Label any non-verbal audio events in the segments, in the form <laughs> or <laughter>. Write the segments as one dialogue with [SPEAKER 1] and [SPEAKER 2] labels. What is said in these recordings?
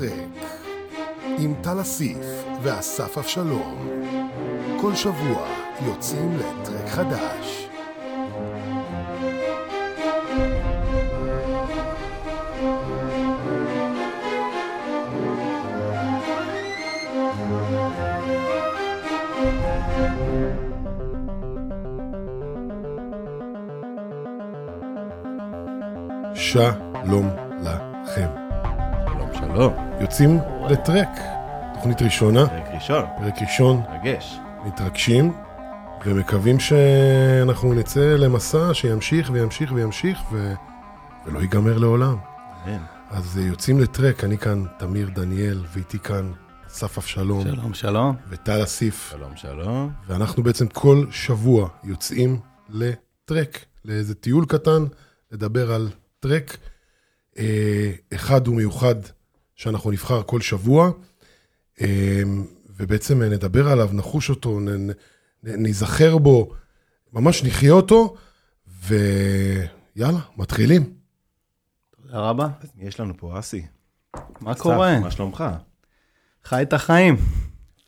[SPEAKER 1] לטרק עם טל אסיף ואסף אבשלום. כל שבוע יוצאים לטרק חדש. שלום יוצאים לטרק, תוכנית ראשונה,
[SPEAKER 2] פרק ראשון,
[SPEAKER 1] פרק ראשון,
[SPEAKER 2] מרגש.
[SPEAKER 1] מתרגשים ומקווים שאנחנו נצא למסע שימשיך וימשיך וימשיך ו... ולא ייגמר לעולם.
[SPEAKER 2] אמן.
[SPEAKER 1] אז אה, יוצאים לטרק, אני כאן תמיר דניאל ואיתי כאן אסף אבשלום
[SPEAKER 3] שלום, שלום.
[SPEAKER 1] וטל אסיף,
[SPEAKER 2] שלום שלום.
[SPEAKER 1] ואנחנו בעצם כל שבוע יוצאים לטרק, לאיזה טיול קטן, לדבר על טרק אה, אחד ומיוחד שאנחנו נבחר כל שבוע, אה, ובעצם נדבר עליו, נחוש אותו, נ, נ, ניזכר בו, ממש נחיה אותו, ויאללה, מתחילים.
[SPEAKER 3] תודה רבה.
[SPEAKER 2] יש לנו פה? אסי.
[SPEAKER 3] מה קורה?
[SPEAKER 2] מה שלומך?
[SPEAKER 3] חי את החיים.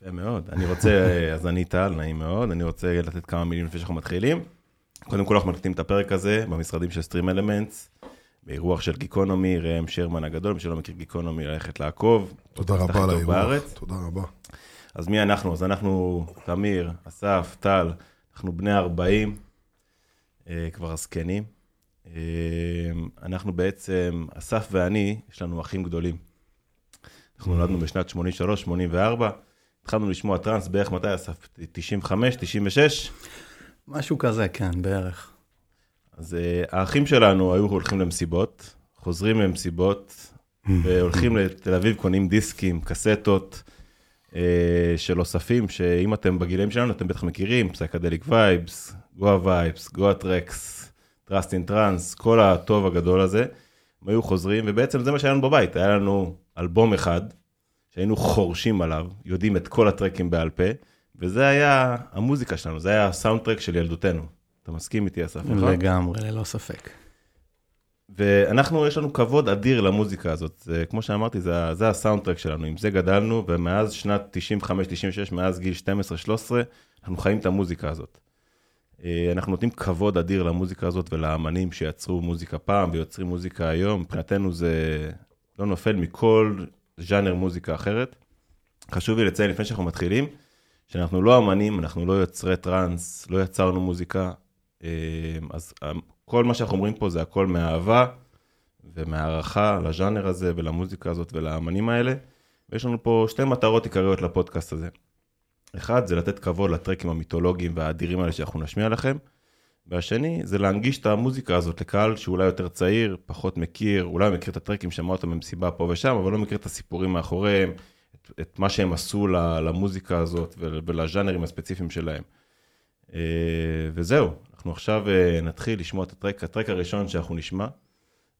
[SPEAKER 2] יפה מאוד. אני רוצה, <laughs> אז אני טל, נעים מאוד. אני רוצה לתת כמה מילים לפני שאנחנו מתחילים. קודם כל אנחנו מקליטים את הפרק הזה במשרדים של סטרים אלמנטס, באירוח של גיקונומי, ראם שרמן הגדול, מי שלא מכיר גיקונומי, ללכת לעקוב.
[SPEAKER 1] תודה רבה על האירוח. תודה רבה.
[SPEAKER 2] אז מי אנחנו? אז אנחנו, תמיר, אסף, טל, אנחנו בני 40, אה, כבר הזקנים. אה, אנחנו בעצם, אסף ואני, יש לנו אחים גדולים. אנחנו נולדנו בשנת 83, 84, התחלנו לשמוע טראנס בערך מתי, אסף? 95, 96?
[SPEAKER 3] משהו כזה, כן, בערך.
[SPEAKER 2] אז אה, האחים שלנו היו הולכים למסיבות, חוזרים למסיבות, <laughs> והולכים לתל אביב, קונים דיסקים, קסטות אה, של אוספים, שאם אתם בגילאים שלנו, אתם בטח מכירים, Psychedelic Vibes, Goa Vibes, Goa Trax, Trust in Trance, כל הטוב הגדול הזה. הם היו חוזרים, ובעצם זה מה שהיה לנו בבית, היה לנו אלבום אחד, שהיינו חורשים עליו, יודעים את כל הטרקים בעל פה, וזה היה המוזיקה שלנו, זה היה הסאונד טרק של ילדותנו. אתה מסכים איתי, אסף, נכון?
[SPEAKER 3] לגמרי, ללא ספק.
[SPEAKER 2] ואנחנו, יש לנו כבוד אדיר למוזיקה הזאת. זה, כמו שאמרתי, זה, זה הסאונד טרק שלנו, עם זה גדלנו, ומאז שנת 95-96, מאז גיל 12-13, אנחנו חיים את המוזיקה הזאת. אה, אנחנו נותנים כבוד אדיר למוזיקה הזאת ולאמנים שיצרו מוזיקה פעם ויוצרים מוזיקה היום. מבחינתנו זה לא נופל מכל ז'אנר מוזיקה אחרת. חשוב לי לציין לפני שאנחנו מתחילים, שאנחנו לא אמנים, אנחנו לא יוצרי טראנס, לא יצרנו מוזיקה. אה, אז אה, כל מה שאנחנו אומרים פה זה הכל מאהבה ומהערכה לז'אנר הזה ולמוזיקה הזאת ולאמנים האלה. ויש לנו פה שתי מטרות עיקריות לפודקאסט הזה. אחד, זה לתת כבוד ל tracks המיתולוגיים והאדירים האלה שאנחנו נשמיע לכם. והשני, זה להנגיש את המוזיקה הזאת לקהל שאולי יותר צעיר, פחות מכיר, אולי מכיר את ה tracks, שמע אותם במסיבה פה ושם, אבל לא מכיר את הסיפורים מאחוריהם, את, את מה שהם עשו למוזיקה הזאת ול- ולז'אנרים הספציפיים שלהם. אה, וזהו, אנחנו עכשיו אה, נתחיל לשמוע את ה track, ה track הראשון שאנחנו נשמע,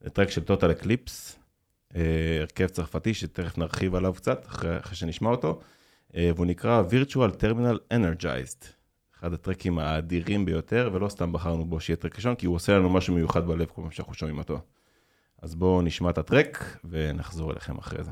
[SPEAKER 2] זה track של Total Eclipse, הרכב צרפתי שתכף נרחיב עליו קצת, אחרי, אחרי שנשמע אותו, אה, והוא נקרא virtual terminal energized, אחד הטרקים האדירים ביותר, ולא סתם בחרנו בו שיהיה טרק ראשון, כי הוא עושה לנו משהו מיוחד בלב כל פעם שאנחנו שומעים אותו. אז בואו נשמע את הטרק ונחזור אליכם אחרי זה.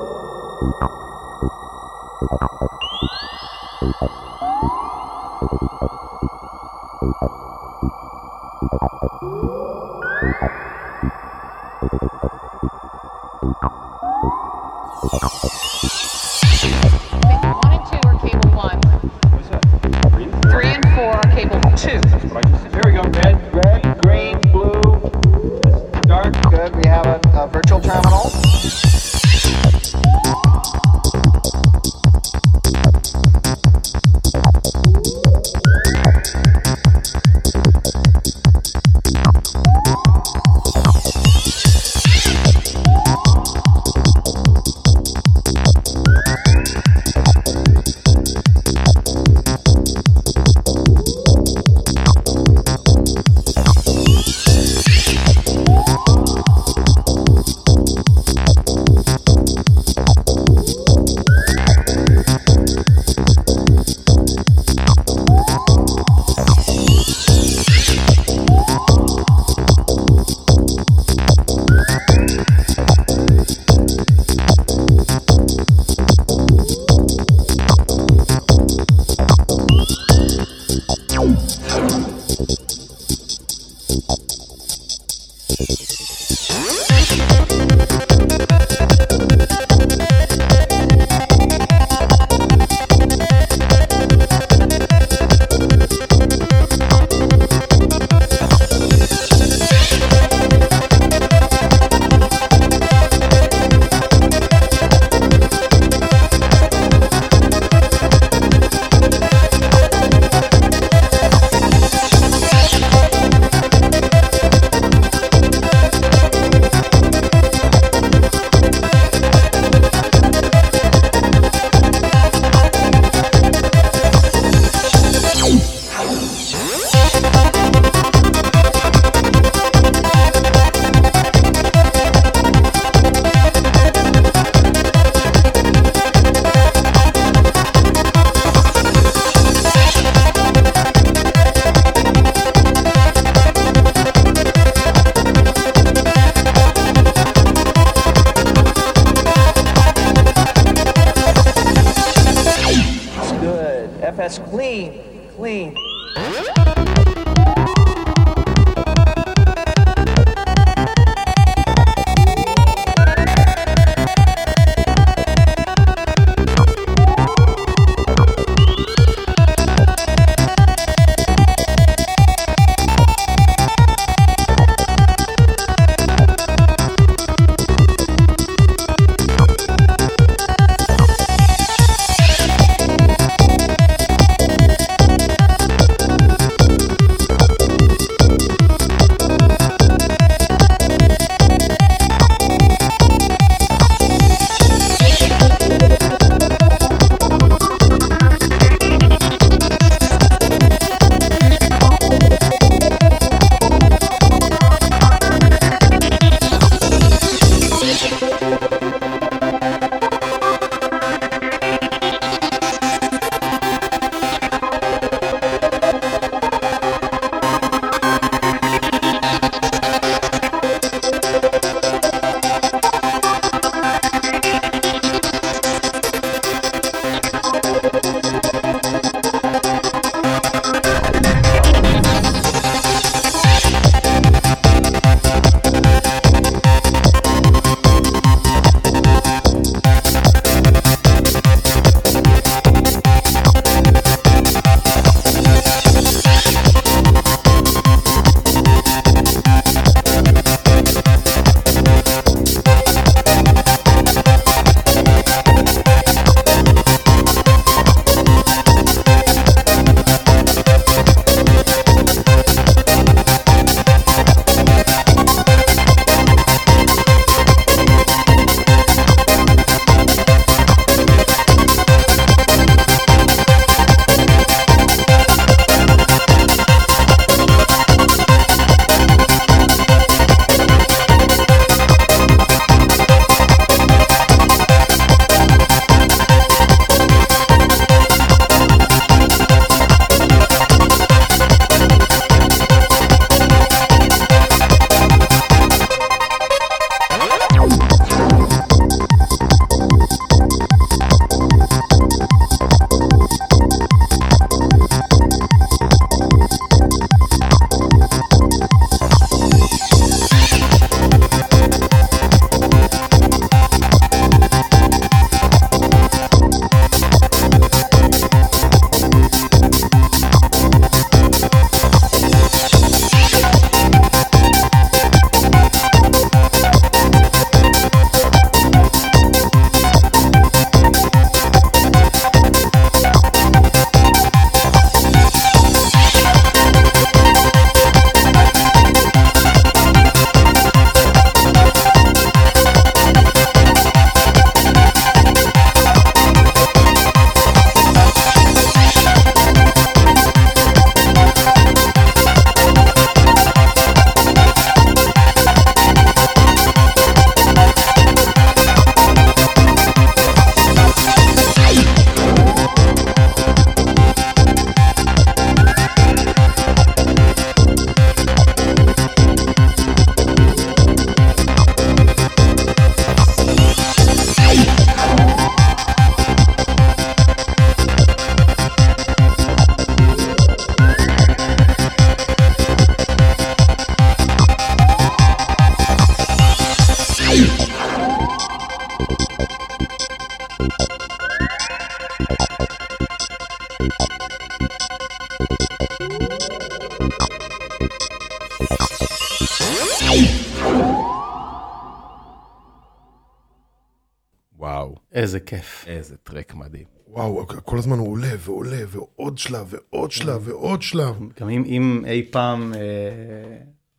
[SPEAKER 2] וואו,
[SPEAKER 3] איזה כיף.
[SPEAKER 2] איזה טרק מדהים.
[SPEAKER 1] וואו, כל הזמן הוא עולה ועולה, ועוד שלב, ועוד שלב, ועוד שלב.
[SPEAKER 3] גם אם, אם אי פעם אה,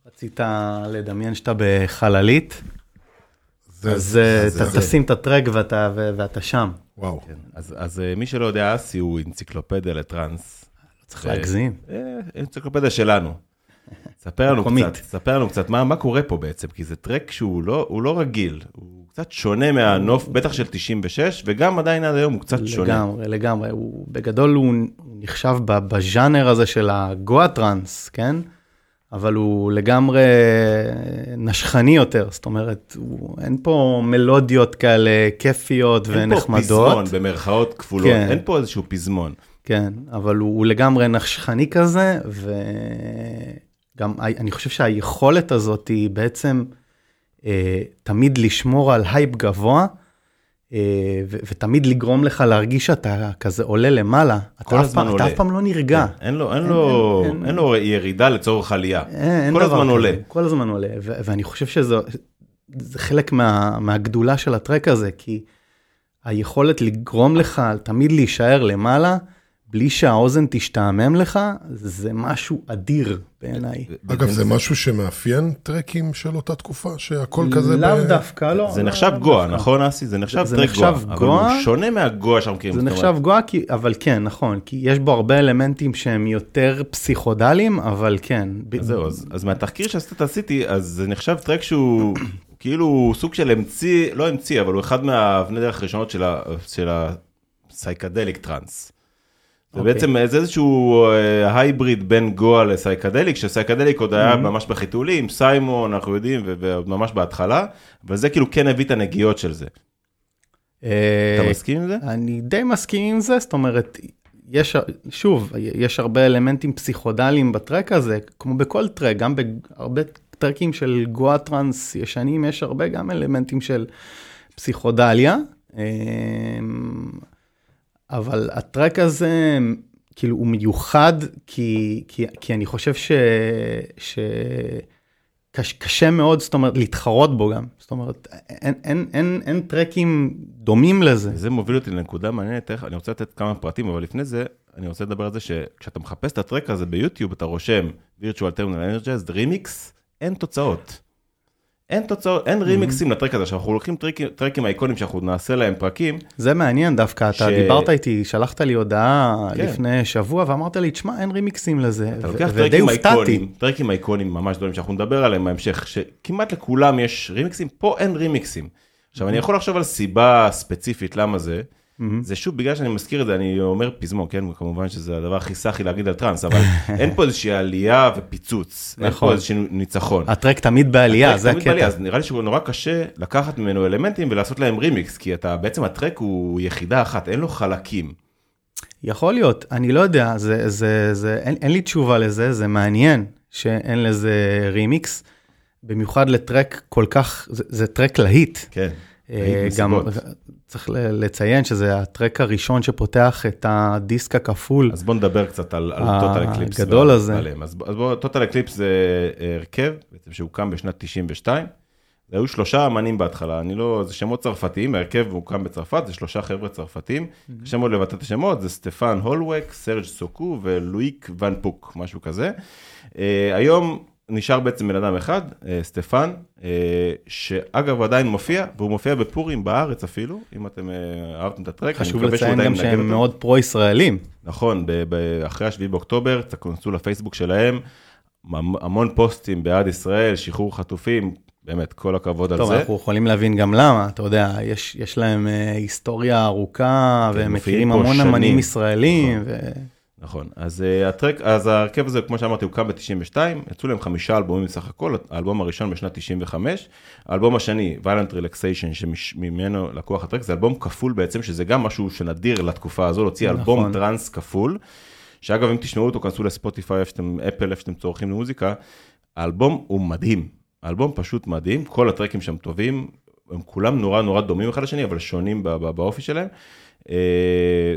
[SPEAKER 3] רצית לדמיין שאתה בחללית,
[SPEAKER 1] זה-
[SPEAKER 3] אז אה,
[SPEAKER 1] זה-
[SPEAKER 3] אתה
[SPEAKER 1] זה-
[SPEAKER 3] תשים את הטרק ואתה, ו- ואתה שם.
[SPEAKER 1] וואו.
[SPEAKER 2] כן, אז, אז אה, מי שלא יודע, אסי הוא אנציקלופדיה לטראנס.
[SPEAKER 3] צריך להגזים.
[SPEAKER 2] אה, אנציקלופדיה שלנו. ספר לנו. קצת, ספר לנו קצת מה, מה קורה פה בעצם, כי זה טרק שהוא לא, הוא לא רגיל, הוא קצת שונה מהנוף, בטח של 96, וגם עדיין עד היום הוא קצת שונה.
[SPEAKER 3] לגמרי, לגמרי. הוא, בגדול הוא, נחשב בז'אנר הזה של הגואה טראנס, כן? אבל הוא לגמרי נשכני יותר, זאת אומרת, הוא, אין פה מלודיות כאלה כיפיות
[SPEAKER 2] אין פה
[SPEAKER 3] ונחמדות.
[SPEAKER 2] פזמון במרכאות כפולות,
[SPEAKER 3] כן.
[SPEAKER 2] אין פה איזשהו פזמון.
[SPEAKER 3] כן, אבל הוא, הוא לגמרי נשכני כזה, וגם אני חושב שהיכולת הזאת היא בעצם אה, תמיד לשמור על הייפ גבוה, אה, ו- ותמיד לגרום לך להרגיש שאתה כזה עולה למעלה.
[SPEAKER 2] כל
[SPEAKER 3] אתה אף
[SPEAKER 2] הזמן
[SPEAKER 3] פעם- אתה. אף פעם לא נרגע.
[SPEAKER 2] כן, אין לו, אין
[SPEAKER 3] אין-
[SPEAKER 2] לו,
[SPEAKER 3] אין- אין-
[SPEAKER 2] אין לו ירידה לצורך עלייה.
[SPEAKER 3] אין, אין
[SPEAKER 2] כל
[SPEAKER 3] דבר
[SPEAKER 2] הזמן
[SPEAKER 3] כזה,
[SPEAKER 2] עולה.
[SPEAKER 3] כל הזמן עולה, ו- ואני חושב שזה זה חלק מה, מהגדולה של הטרק הזה, כי היכולת לגרום לך תמיד להישאר למעלה, בלי שהאוזן תשתעמם לך, זה משהו אדיר בעיניי.
[SPEAKER 1] אגב, זה משהו שמאפיין טרקים של אותה תקופה, שהכל כזה...
[SPEAKER 3] לאו דווקא, לא.
[SPEAKER 2] זה נחשב גואה. נכון אסי? זה נחשב טרק גואה.
[SPEAKER 3] נחשב
[SPEAKER 2] אבל. הוא שונה מהגואה שאנחנו מכירים.
[SPEAKER 3] זה נחשב גואה, כי- אבל כן, נכון, כי יש בו הרבה אלמנטים שהם יותר פסיכודליים, אבל כן.
[SPEAKER 2] זהו, אז, מהתחקיר שעשית עשיתי, אז זה נחשב track שהוא <clears throat> כאילו סוג של המציא, לא המציא, אבל הוא אחד מהאבני דרך הראשונות של, ה, של ה psychedelic trance. זה
[SPEAKER 3] אוקיי.
[SPEAKER 2] בעצם זה איזשהו אה, hybrid בין גואה ל psychedelic, ש psychedelic עוד היה
[SPEAKER 3] Mm-hmm.
[SPEAKER 2] ממש בחיתולים, סיימון, אנחנו יודעים, וממש בהתחלה, אבל זה כאילו כן הביא את הנגיעות של זה.
[SPEAKER 3] אה,
[SPEAKER 2] אתה מסכים עם זה?
[SPEAKER 3] אני די מסכים עם זה, זאת אומרת, יש, שוב, יש הרבה אלמנטים פסיכודליים בטרק הזה, כמו בכל טרק, גם בהרבה טרקים של גואה טראנס ישנים, יש הרבה גם אלמנטים של פסיכודליה. אבל הטרק הזה, כאילו, הוא מיוחד, כי, כי, כי אני חושב ש... ש... קש, קשה מאוד, זאת אומרת, להתחרות בו גם. זאת אומרת, אין, אין, אין, אין טרקים דומים לזה.
[SPEAKER 2] זה מוביל אותי לנקודה מעניינת, איך- אני רוצה לתת כמה פרטים, אבל לפני זה, אני רוצה לדבר על זה שכשאתה מחפש את הטרק הזה ביוטיוב, אתה רושם virtual terminal energized remix, אין תוצאות. אין תוצאות, אין רימיקסים לטרק הזה. עכשיו, אנחנו לוקחים טרקים- טרקים אייקונים שאנחנו נעשה להם פרקים,
[SPEAKER 3] זה מעניין דווקא, אתה דיברת איתי, שלחת לי הודעה
[SPEAKER 2] כן.
[SPEAKER 3] לפני שבוע ואמרת לי, תשמע, אין רימיקסים לזה.
[SPEAKER 2] אתה לוקח טרקים
[SPEAKER 3] הופתעתי.
[SPEAKER 2] אייקונים, טרקים אייקונים ממש גדולים שאנחנו נדבר עליהם בהמשך, שכמעט לכולם יש רימיקסים, פה אין רימיקסים. עכשיו, אני יכול לחשוב על סיבה ספציפית למה זה. זה שוב, בגלל שאני מזכיר את זה, אני אומר פזמון, כן? כמובן שזה הדבר הכי סאחי להגיד על טראנס, אבל <laughs> אין פה איזושהי עלייה ופיצוץ. אין
[SPEAKER 3] נכון.
[SPEAKER 2] פה איזשהו ניצחון.
[SPEAKER 3] הטרק תמיד בעלייה,
[SPEAKER 2] הטרק
[SPEAKER 3] זה
[SPEAKER 2] תמיד בעלייה,
[SPEAKER 3] הקטע.
[SPEAKER 2] אז נראה לי שהוא נורא קשה לקחת ממנו אלמנטים ולעשות להם רימיקס, כי אתה, בעצם הטרק הוא יחידה אחת, אין לו חלקים.
[SPEAKER 3] יכול להיות, אני לא יודע, זה, זה, זה, אין, אין לי תשובה לזה, זה מעניין שאין לזה רימיקס, במיוחד ל track כל כך, זה, זה track להיט.
[SPEAKER 2] כן.
[SPEAKER 3] אה,
[SPEAKER 2] להיט
[SPEAKER 3] גם. צריך לציין שזה ה track הראשון שפותח את הדיסק הכפול.
[SPEAKER 2] אז בוא נדבר קצת על Total Eclipse.
[SPEAKER 3] הגדול הזה.
[SPEAKER 2] אז בוא, Total Eclipse זה אה, הרכב, בעצם שהוקם בשנת 92. זה היו שלושה אמנים בהתחלה, אני לא, זה שמות צרפתיים, ההרכב הוקם בצרפת, זה שלושה חבר'ה צרפתיים. קשה מאוד לבטא את השמות, זה סטפן הולווק, סרג' סוקו ולואיק ון פוק, משהו כזה. אה, היום נשאר בעצם בן אדם אחד, אה, סטפן, אה, שאגב הוא עדיין מופיע, והוא מופיע בפורים בארץ אפילו, אם אתם אה, אהבתם את הטרק.
[SPEAKER 3] חשוב לציין גם שהם
[SPEAKER 2] אותו.
[SPEAKER 3] מאוד פרו-ישראלים.
[SPEAKER 2] נכון, אחרי השביעי באוקטובר, תכנסו לפייסבוק שלהם, המ- המון פוסטים בעד ישראל, שחרור חטופים, באמת, כל הכבוד על
[SPEAKER 3] טוב,
[SPEAKER 2] זה.
[SPEAKER 3] אנחנו יכולים להבין גם למה, אתה יודע, יש, יש להם היסטוריה ארוכה,
[SPEAKER 2] כן,
[SPEAKER 3] והם מכירים המון. אמנים ישראלים,
[SPEAKER 2] נכון.
[SPEAKER 3] ו...
[SPEAKER 2] נכון, אז, uh, הטרק, אז ההרכב הזה, כמו שאמרתי, הוקם ב-92, יצאו להם חמישה אלבומים בסך הכל, האלבום הראשון בשנת 95, האלבום השני, Violent Relaxation, שממנו לקוח הטרק, זה אלבום כפול בעצם, שזה גם משהו שנדיר לתקופה הזו, להוציא אלבום
[SPEAKER 3] נכון.
[SPEAKER 2] טראנס כפול, שאגב, אם תשמעו אותו, כנסו לספוטיפיי, איפה שאתם, אפל, איפה שאתם צורכים למוזיקה, האלבום הוא מדהים, האלבום פשוט מדהים, כל הטרקים שם טובים, הם כולם נורא נורא דומים אחד לשני, אבל שונים באופי שלהם. אה,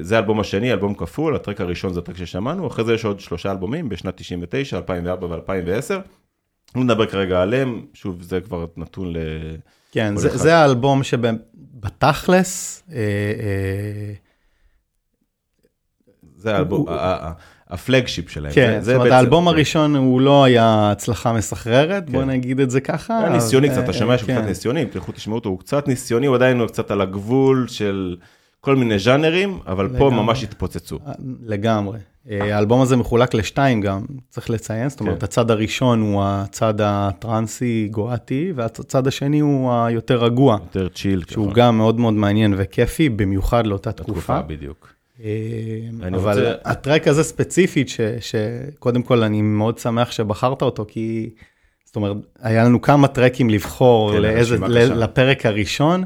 [SPEAKER 2] זה האלבום השני, אלבום כפול, הטרק הראשון זה הטרק ששמענו, אחרי זה יש עוד שלושה אלבומים בשנת 99, 2004 ו-2010. לא נדבר כרגע עליהם, שוב, זה כבר נתון ל...
[SPEAKER 3] כן, זה,
[SPEAKER 2] אחד.
[SPEAKER 3] זה האלבום שבתכלס, אה, אה,
[SPEAKER 2] זה האלבום,
[SPEAKER 3] הוא-
[SPEAKER 2] הפלגשיפ שלהם.
[SPEAKER 3] כן,
[SPEAKER 2] זה-
[SPEAKER 3] זאת אומרת,
[SPEAKER 2] בעצם-
[SPEAKER 3] האלבום
[SPEAKER 2] כן.
[SPEAKER 3] הראשון הוא לא היה הצלחה מסחררת, בוא
[SPEAKER 2] כן.
[SPEAKER 3] נגיד את זה ככה.
[SPEAKER 2] היה ניסיוני קצת, אתה שומע שהוא
[SPEAKER 3] כן.
[SPEAKER 2] קצת ניסיוני, תלכו תשמעו אותו, הוא קצת ניסיוני, הוא עדיין קצת על הגבול של כל מיני ז'אנרים, אבל פה
[SPEAKER 3] לגמרי.
[SPEAKER 2] ממש התפוצצו.
[SPEAKER 3] אה, לגמרי. אה, האלבום הזה מחולק לשתיים גם, צריך לציין, זאת אומרת,
[SPEAKER 2] כן.
[SPEAKER 3] הצד הראשון הוא הצד הטרנסי גואטי, והצד השני הוא היותר רגוע,
[SPEAKER 2] יותר צ'יל.
[SPEAKER 3] שהוא
[SPEAKER 2] ככה,
[SPEAKER 3] גם מאוד מאוד מעניין וכיפי, במיוחד לאותה תקופה.
[SPEAKER 2] בתקופה, בדיוק.
[SPEAKER 3] אה, אבל
[SPEAKER 2] רוצה-
[SPEAKER 3] הטרק הזה ספציפית, ש- שקודם כל אני מאוד שמח שבחרת אותו, כי זאת אומרת, היה לנו כמה טרקים לבחור
[SPEAKER 2] כן,
[SPEAKER 3] לאיזה. לפרק הראשון,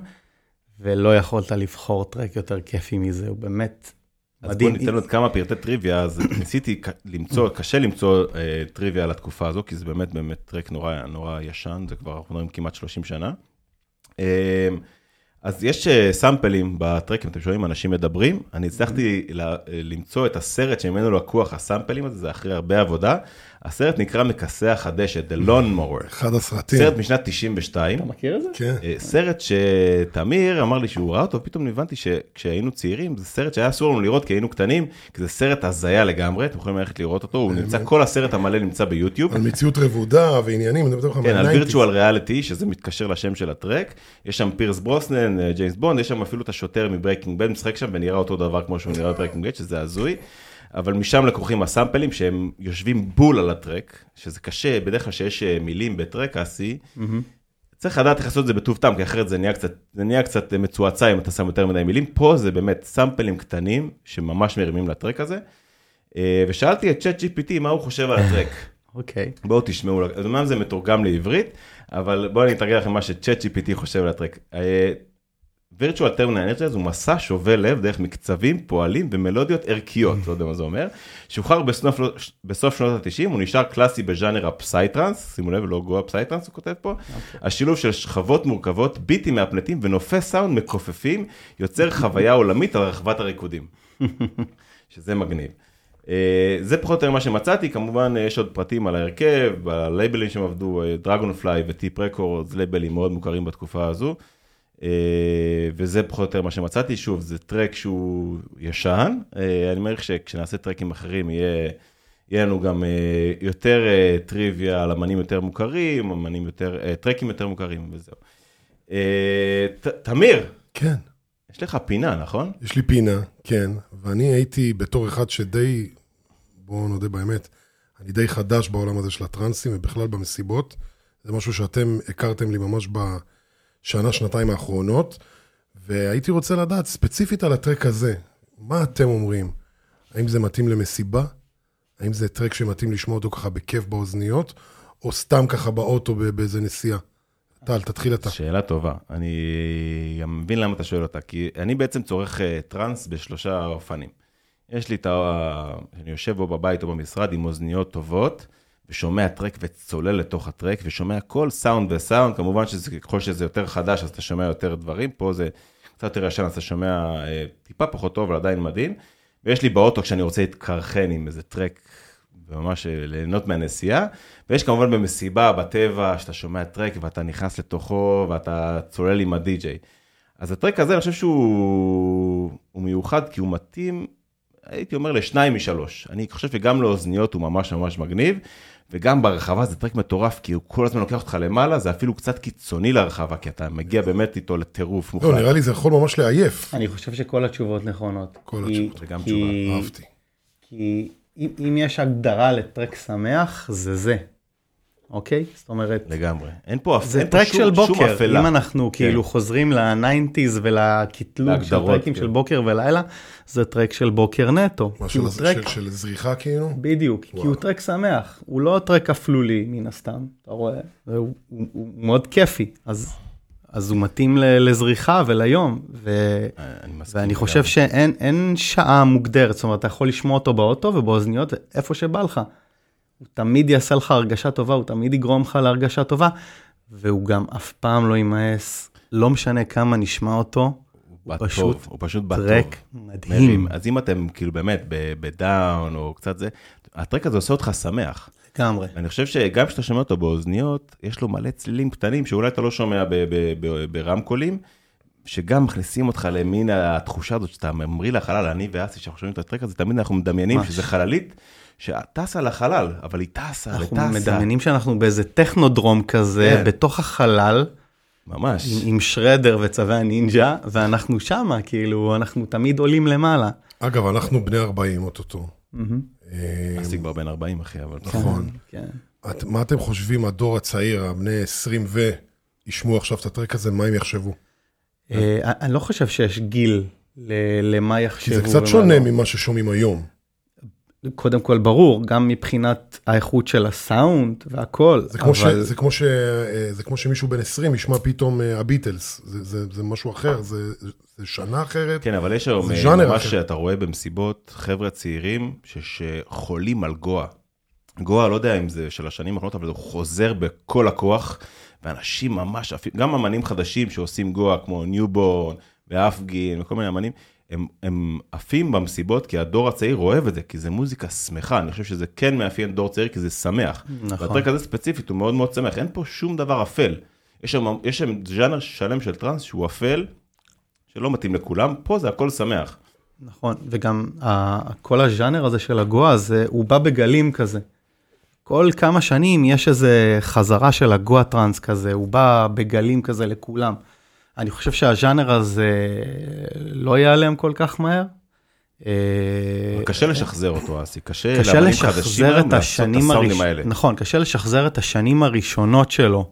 [SPEAKER 3] ולא יכולת לבחור טרק יותר כיפי מזה, הוא באמת
[SPEAKER 2] אז
[SPEAKER 3] מדהים.
[SPEAKER 2] בוא ניתן עוד כמה פרטי טריוויה, אז <coughs> ניסיתי למצוא, קשה למצוא אה, טריוויה על התקופה הזו, כי זה באמת באמת טרק נורא, נורא ישן, זה כבר, אנחנו מדברים כמעט 30 שנה. אה, אז יש אה, סאמפלים בטרקים, אתם שומעים אנשים מדברים, אני הצלחתי אה, למצוא את הסרט שממנו לקוח הסאמפלים הזה, זה אחרי הרבה עבודה. הסרט נקרא מכסח הדשא, The Lawn Mower.
[SPEAKER 1] אחד הסרטים.
[SPEAKER 2] סרט משנת 92.
[SPEAKER 3] אתה מכיר את זה?
[SPEAKER 1] כן.
[SPEAKER 2] אה, סרט שתמיר אמר לי שהוא ראה אותו, פתאום הבנתי שכשהיינו צעירים, זה סרט שהיה אסור לנו לראות כי היינו קטנים, כי זה סרט הזיה לגמרי, אתם יכולים ללכת לראות אותו, הוא נמצא, כל הסרט המלא נמצא ביוטיוב.
[SPEAKER 1] על מציאות רבודה ועניינים, אני לך
[SPEAKER 2] כן, על
[SPEAKER 1] מה-90s.
[SPEAKER 2] virtual reality, שזה מתקשר לשם של ה track. יש שם פירס ברוסנן, אה, ג'יימס בונד, יש שם אפילו את השוטר מ Breaking Bad, משחק שם ונראה אותו דבר כמו שהוא נראה ב Breaking Bad, שזה הזוי. אבל משם לקוחים ה samples שהם יושבים בול על ה track, שזה קשה, בדרך כלל שיש אה, מילים ב track, אסי, צריך לדעת איך לעשות את זה בטוב טעם, כי אחרת זה נהיה קצת, זה נהיה קצת מצועצע אם אתה שם יותר מדי מילים. פה זה באמת samples קטנים שממש מרימים ל track הזה. אה, ושאלתי את ChatGPT מה הוא חושב על ה track. <laughs>
[SPEAKER 3] אוקיי.
[SPEAKER 2] בואו תשמעו, אז אומנם זה מתורגם לעברית, אבל בואו אני אתרגם לכם מה שצ'אט GPT חושב על ה track. אה, Virtual Terminal Energised הוא מסע שובה לב דרך מקצבים, פועלים ומלודיות ערכיות, לא יודע מה זה אומר, שוחרר בסוף, בסוף שנות ה-90, הוא נשאר קלאסי בז'אנר ה psytrance, שימו לב, לא גואה psytrance הוא כותב פה, השילוב של שכבות מורכבות, beats מהפנטים ונופי סאונד מכופפים, יוצר חוויה עולמית על רחבת הריקודים, <laughs> שזה מגניב. אה, זה פחות או יותר מה שמצאתי, כמובן אה, יש עוד פרטים על ההרכב, בלייבלים שהם עבדו, דרגונפליי וטיפ רקורדס, לייבלים מאוד מוכרים בתקופה הזו. אה, וזה פחות או יותר מה שמצאתי, שוב, זה טרק שהוא ישן, אה, אני מעריך שכשנעשה טרקים אחרים יהיה, יהיה לנו גם אה, יותר טריוויה על אמנים יותר מוכרים, אמנים יותר, טרקים יותר מוכרים וזהו. תמיר,
[SPEAKER 1] כן.
[SPEAKER 2] יש לך פינה, נכון?
[SPEAKER 1] יש לי פינה, כן, ואני הייתי בתור אחד שדי, בואו נודה באמת, אני די חדש בעולם הזה של הטרנסים ובכלל במסיבות. זה משהו שאתם הכרתם לי ממש בשנה, שנתיים האחרונות, והייתי רוצה לדעת ספציפית על הטרק הזה, מה אתם אומרים? האם זה מתאים למסיבה? האם זה טרק שמתאים לשמוע אותו ככה בכיף באוזניות, או סתם ככה באוטו באיזה נסיעה? טל, תתחיל אתה.
[SPEAKER 2] שאלה טובה, אני גם מבין למה אתה שואל אותה, כי אני בעצם צורך אה, טראנס בשלושה אופנים. יש לי את ה... אני יושב בו בבית או במשרד עם אוזניות טובות, ושומע טרק וצולל לתוך הטרק, ושומע כל סאונד וסאונד, כמובן שככל שזה יותר חדש, אז אתה שומע יותר דברים, פה זה קצת יותר ישן, אז אתה שומע אה, טיפה פחות טוב, אבל עדיין מדהים. ויש לי באוטו כשאני רוצה להתקרחן עם איזה טרק, וממש אה, ליהנות מהנסיעה. ויש כמובן במסיבה, בטבע, שאתה שומע טרק ואתה נכנס לתוכו ואתה צולל עם הדי-ג'יי. אז הטרק הזה, אני חושב שהוא הוא מיוחד כי הוא מתאים, הייתי אומר, לשניים משלוש. אני חושב שגם לאוזניות הוא ממש ממש מגניב, וגם ברחבה זה טרק מטורף, כי הוא כל הזמן לוקח אותך למעלה, זה אפילו קצת קיצוני לרחבה, כי אתה מגיע באמת איתו לטירוף
[SPEAKER 1] לא,
[SPEAKER 2] מוחלט.
[SPEAKER 1] נראה לי זה יכול ממש לעייף.
[SPEAKER 3] אני חושב שכל התשובות נכונות.
[SPEAKER 1] כל
[SPEAKER 3] כי-
[SPEAKER 1] התשובות,
[SPEAKER 2] זה גם
[SPEAKER 3] כי-
[SPEAKER 2] תשובה,
[SPEAKER 1] אהבתי.
[SPEAKER 3] כי אם, אם יש הגדרה ל track שמח, זה זה. אוקיי? זאת אומרת,
[SPEAKER 2] לגמרי. אין פה, אפ-
[SPEAKER 3] זה
[SPEAKER 2] אין פה
[SPEAKER 3] track
[SPEAKER 2] שום,
[SPEAKER 3] של בוקר.
[SPEAKER 2] אפלה.
[SPEAKER 3] אם אנחנו כאילו
[SPEAKER 2] כן.
[SPEAKER 3] חוזרים ל nineties ולקטלוג של tracks
[SPEAKER 2] כן.
[SPEAKER 3] של בוקר ולילה, זה track של בוקר נטו.
[SPEAKER 1] משהו של,
[SPEAKER 3] טרק,
[SPEAKER 1] של, של זריחה כאילו?
[SPEAKER 3] בדיוק, כי הוא track שמח, הוא לא track אפלולי מן הסתם, אתה רואה, הוא, הוא, הוא מאוד כיפי, אז, אז הוא מתאים ל- לזריחה וליום, ו...
[SPEAKER 2] אני מסכים
[SPEAKER 3] ואני. חושב שאין אין שעה מוגדרת, זאת אומרת, אתה יכול לשמוע אותו באוטו ובאוזניות, איפה שבא לך. הוא תמיד יעשה לך הרגשה טובה, הוא תמיד יגרום לך להרגשה טובה, והוא גם אף פעם לא יימאס, לא משנה כמה נשמע אותו,
[SPEAKER 2] הוא
[SPEAKER 3] פשוט
[SPEAKER 2] הוא פשוט.
[SPEAKER 3] טרק מדהים.
[SPEAKER 2] מרים. אז אם אתם כאילו באמת בדאון או קצת זה, הטרק הזה עושה אותך שמח.
[SPEAKER 3] לגמרי.
[SPEAKER 2] אני חושב שגם כשאתה שומע אותו באוזניות, יש לו מלא צלילים קטנים שאולי אתה לא שומע ברמקולים, שגם מכניסים אותך למין התחושה הזאת שאתה ממריא לחלל, אני ואסי, שאנחנו שומעים את הטרק הזה, תמיד אנחנו מדמיינים. שזה חללית שטסה לחלל, אבל היא טסה
[SPEAKER 3] אנחנו
[SPEAKER 2] וטסה.
[SPEAKER 3] מדמיינים שאנחנו באיזה טכנודרום כזה,
[SPEAKER 2] כן.
[SPEAKER 3] בתוך החלל,
[SPEAKER 2] ממש.
[SPEAKER 3] עם, עם שרדר וצווי הנינג'ה, ואנחנו שמה, כאילו, אנחנו תמיד עולים למעלה.
[SPEAKER 1] אגב, אנחנו בני 40 אוטוטו. אה,
[SPEAKER 2] אסי כבר בן 40 אחי, אבל...
[SPEAKER 1] נכון.
[SPEAKER 3] כן.
[SPEAKER 1] את, מה אתם חושבים, הדור הצעיר, הבני 20 ו... ישמעו עכשיו את הטרק הזה, מה הם יחשבו?
[SPEAKER 3] אה, אני לא חושב שיש גיל ל- למה יחשבו.
[SPEAKER 1] כי זה קצת שונה
[SPEAKER 3] לא.
[SPEAKER 1] ממה ששומעים היום.
[SPEAKER 3] קודם כל ברור, גם מבחינת האיכות של הסאונד והכל,
[SPEAKER 1] זה כמו, ש,
[SPEAKER 3] אבל
[SPEAKER 1] זה, כמו ש, אה, זה כמו שמישהו בן 20 ישמע פתאום אה, הביטלס, זה, זה, זה משהו אחר, זה, זה שנה אחרת.
[SPEAKER 2] כן, אבל יש היום אה, ממש
[SPEAKER 1] אחר.
[SPEAKER 2] שאתה רואה במסיבות חבר'ה צעירים ש- שחולים על גואה. גואה, לא יודע אם זה של השנים האחרונות, אבל הוא חוזר בכל הכוח, ואנשים ממש עפים, גם אמנים חדשים שעושים גואה, כמו Nuborn ו Afgin וכל מיני אמנים, הם, הם עפים במסיבות, כי הדור הצעיר אוהב את זה, כי זה מוזיקה שמחה, אני חושב שזה כן מאפיין דור צעיר, כי זה שמח.
[SPEAKER 3] נכון.
[SPEAKER 2] והטרק הזה ספציפית הוא מאוד מאוד שמח, אין פה שום דבר אפל. יש שם, יש שם ז'אנר שלם של טראנס שהוא אפל, שלא מתאים לכולם, פה זה הכל שמח.
[SPEAKER 3] נכון, וגם ה- כל הז'אנר הזה של הגואה, זה, הוא בא בגלים כזה. כל כמה שנים יש איזה חזרה של הגואה טראנס כזה, הוא בא בגלים כזה לכולם. אני חושב שהז'אנר הזה לא ייעלם כל כך מהר. אה,
[SPEAKER 2] קשה לשחזר אותו, אסי, קשה לאמנים חדשים
[SPEAKER 3] את
[SPEAKER 2] לעשות
[SPEAKER 3] השנים
[SPEAKER 2] הסאונדים האלה.
[SPEAKER 3] נכון, קשה לשחזר את השנים הראשונות שלו.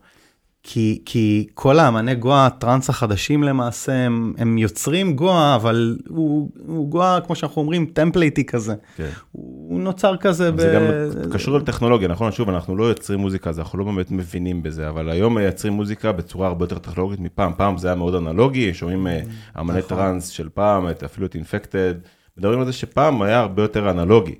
[SPEAKER 3] כי, כי כל האמני גואה הטראנס החדשים למעשה, הם, הם יוצרים גואה, אבל הוא, הוא גואה, כמו שאנחנו אומרים, טמפלייטי כזה.
[SPEAKER 2] כן.
[SPEAKER 3] הוא נוצר כזה ב...
[SPEAKER 2] זה גם קשור לטכנולוגיה, נכון? שוב, אנחנו לא יוצרים מוזיקה, אז אנחנו לא באמת מבינים בזה, אבל היום מייצרים מוזיקה בצורה הרבה יותר טכנולוגית מפעם. פעם זה היה מאוד אנלוגי, שומעים אה, אמני
[SPEAKER 3] נכון.
[SPEAKER 2] טראנס של פעם, אפילו את אינפקטד, מדברים על זה שפעם היה הרבה יותר אנלוגי.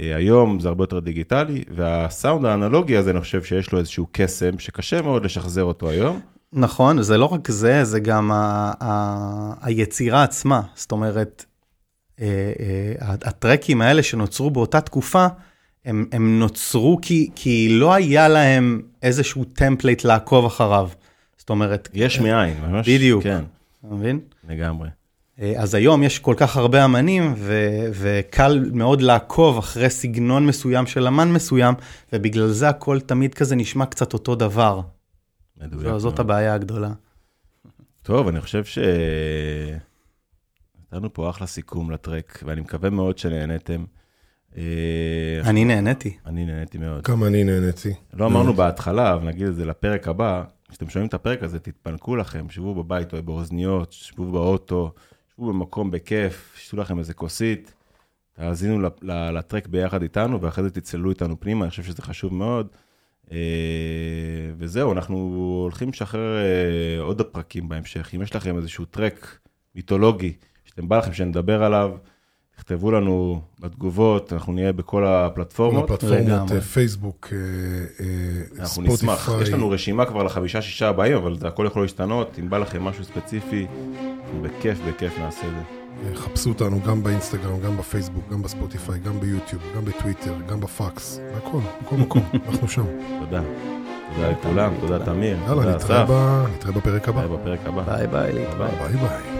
[SPEAKER 2] אה, היום זה הרבה יותר דיגיטלי, והסאונד האנלוגי הזה, אני חושב שיש לו איזשהו קסם, שקשה מאוד לשחזר אותו היום.
[SPEAKER 3] נכון, זה לא רק זה, זה גם ה, ה, היצירה עצמה. זאת אומרת, אה, אה, הטרקים האלה שנוצרו באותה תקופה, הם, הם נוצרו כי, כי לא היה להם איזשהו template לעקוב אחריו. זאת אומרת,
[SPEAKER 2] יש מאין, ממש.
[SPEAKER 3] בדיוק.
[SPEAKER 2] כן,
[SPEAKER 3] אתה מבין?
[SPEAKER 2] לגמרי.
[SPEAKER 3] אה, אז היום יש כל כך הרבה אמנים, ו- וקל מאוד לעקוב אחרי סגנון מסוים של אמן מסוים, ובגלל זה הכל תמיד כזה נשמע קצת אותו דבר.
[SPEAKER 2] מדויק
[SPEAKER 3] זו- זאת
[SPEAKER 2] מאוד.
[SPEAKER 3] הבעיה הגדולה.
[SPEAKER 2] טוב, אני חושב ש... נתנו פה אחלה סיכום לטרק, ואני מקווה מאוד שנהניתם. אה,
[SPEAKER 3] אני נהניתי.
[SPEAKER 2] אני נהניתי מאוד.
[SPEAKER 1] כמה אני נהניתי.
[SPEAKER 2] לא אמרנו בהתחלה, אבל נגיד את זה לפרק הבא, כשאתם שומעים את הפרק הזה, תתפנקו לכם, שבו בבית או באוזניות, שבו באוטו, שבו במקום בכיף, שתו לכם איזה כוסית, תאזינו לטרק ביחד איתנו, ואחרי זה תצללו איתנו פנימה, אני חושב שזה חשוב מאוד. אה, וזהו, אנחנו הולכים לשחרר אה, עוד פרקים בהמשך. אם יש לכם איזשהו טרק מיתולוגי, שאתם בא לכם שנדבר עליו, תכתבו לנו בתגובות, אנחנו נהיה בכל
[SPEAKER 1] כל
[SPEAKER 2] הפלטפורמות.
[SPEAKER 1] הפלטפורמות,
[SPEAKER 3] לגמרי.
[SPEAKER 1] אה, פייסבוק, אה, אה,
[SPEAKER 2] אנחנו נשמח.
[SPEAKER 1] ספוטיפיי.
[SPEAKER 2] יש לנו רשימה כבר לחמישה-שישה הבאים, אבל זה הכל יכול להשתנות. אם בא לכם משהו ספציפי, בכיף, בכיף נעשה את זה.
[SPEAKER 1] חפשו אותנו גם באינסטגרם, גם בפייסבוק, גם בספוטיפיי, גם ביוטיוב, גם בטוויטר, גם בפקס, בהכל, בכל מקום, <laughs> אנחנו שם.
[SPEAKER 2] תודה. תודה לכולם, תודה תמיר.
[SPEAKER 1] יאללה,
[SPEAKER 2] תודה
[SPEAKER 1] נתראה בפרק הבא.
[SPEAKER 2] נתראה בפרק הבא.
[SPEAKER 3] ביי.
[SPEAKER 2] ביי.
[SPEAKER 1] ביי ביי.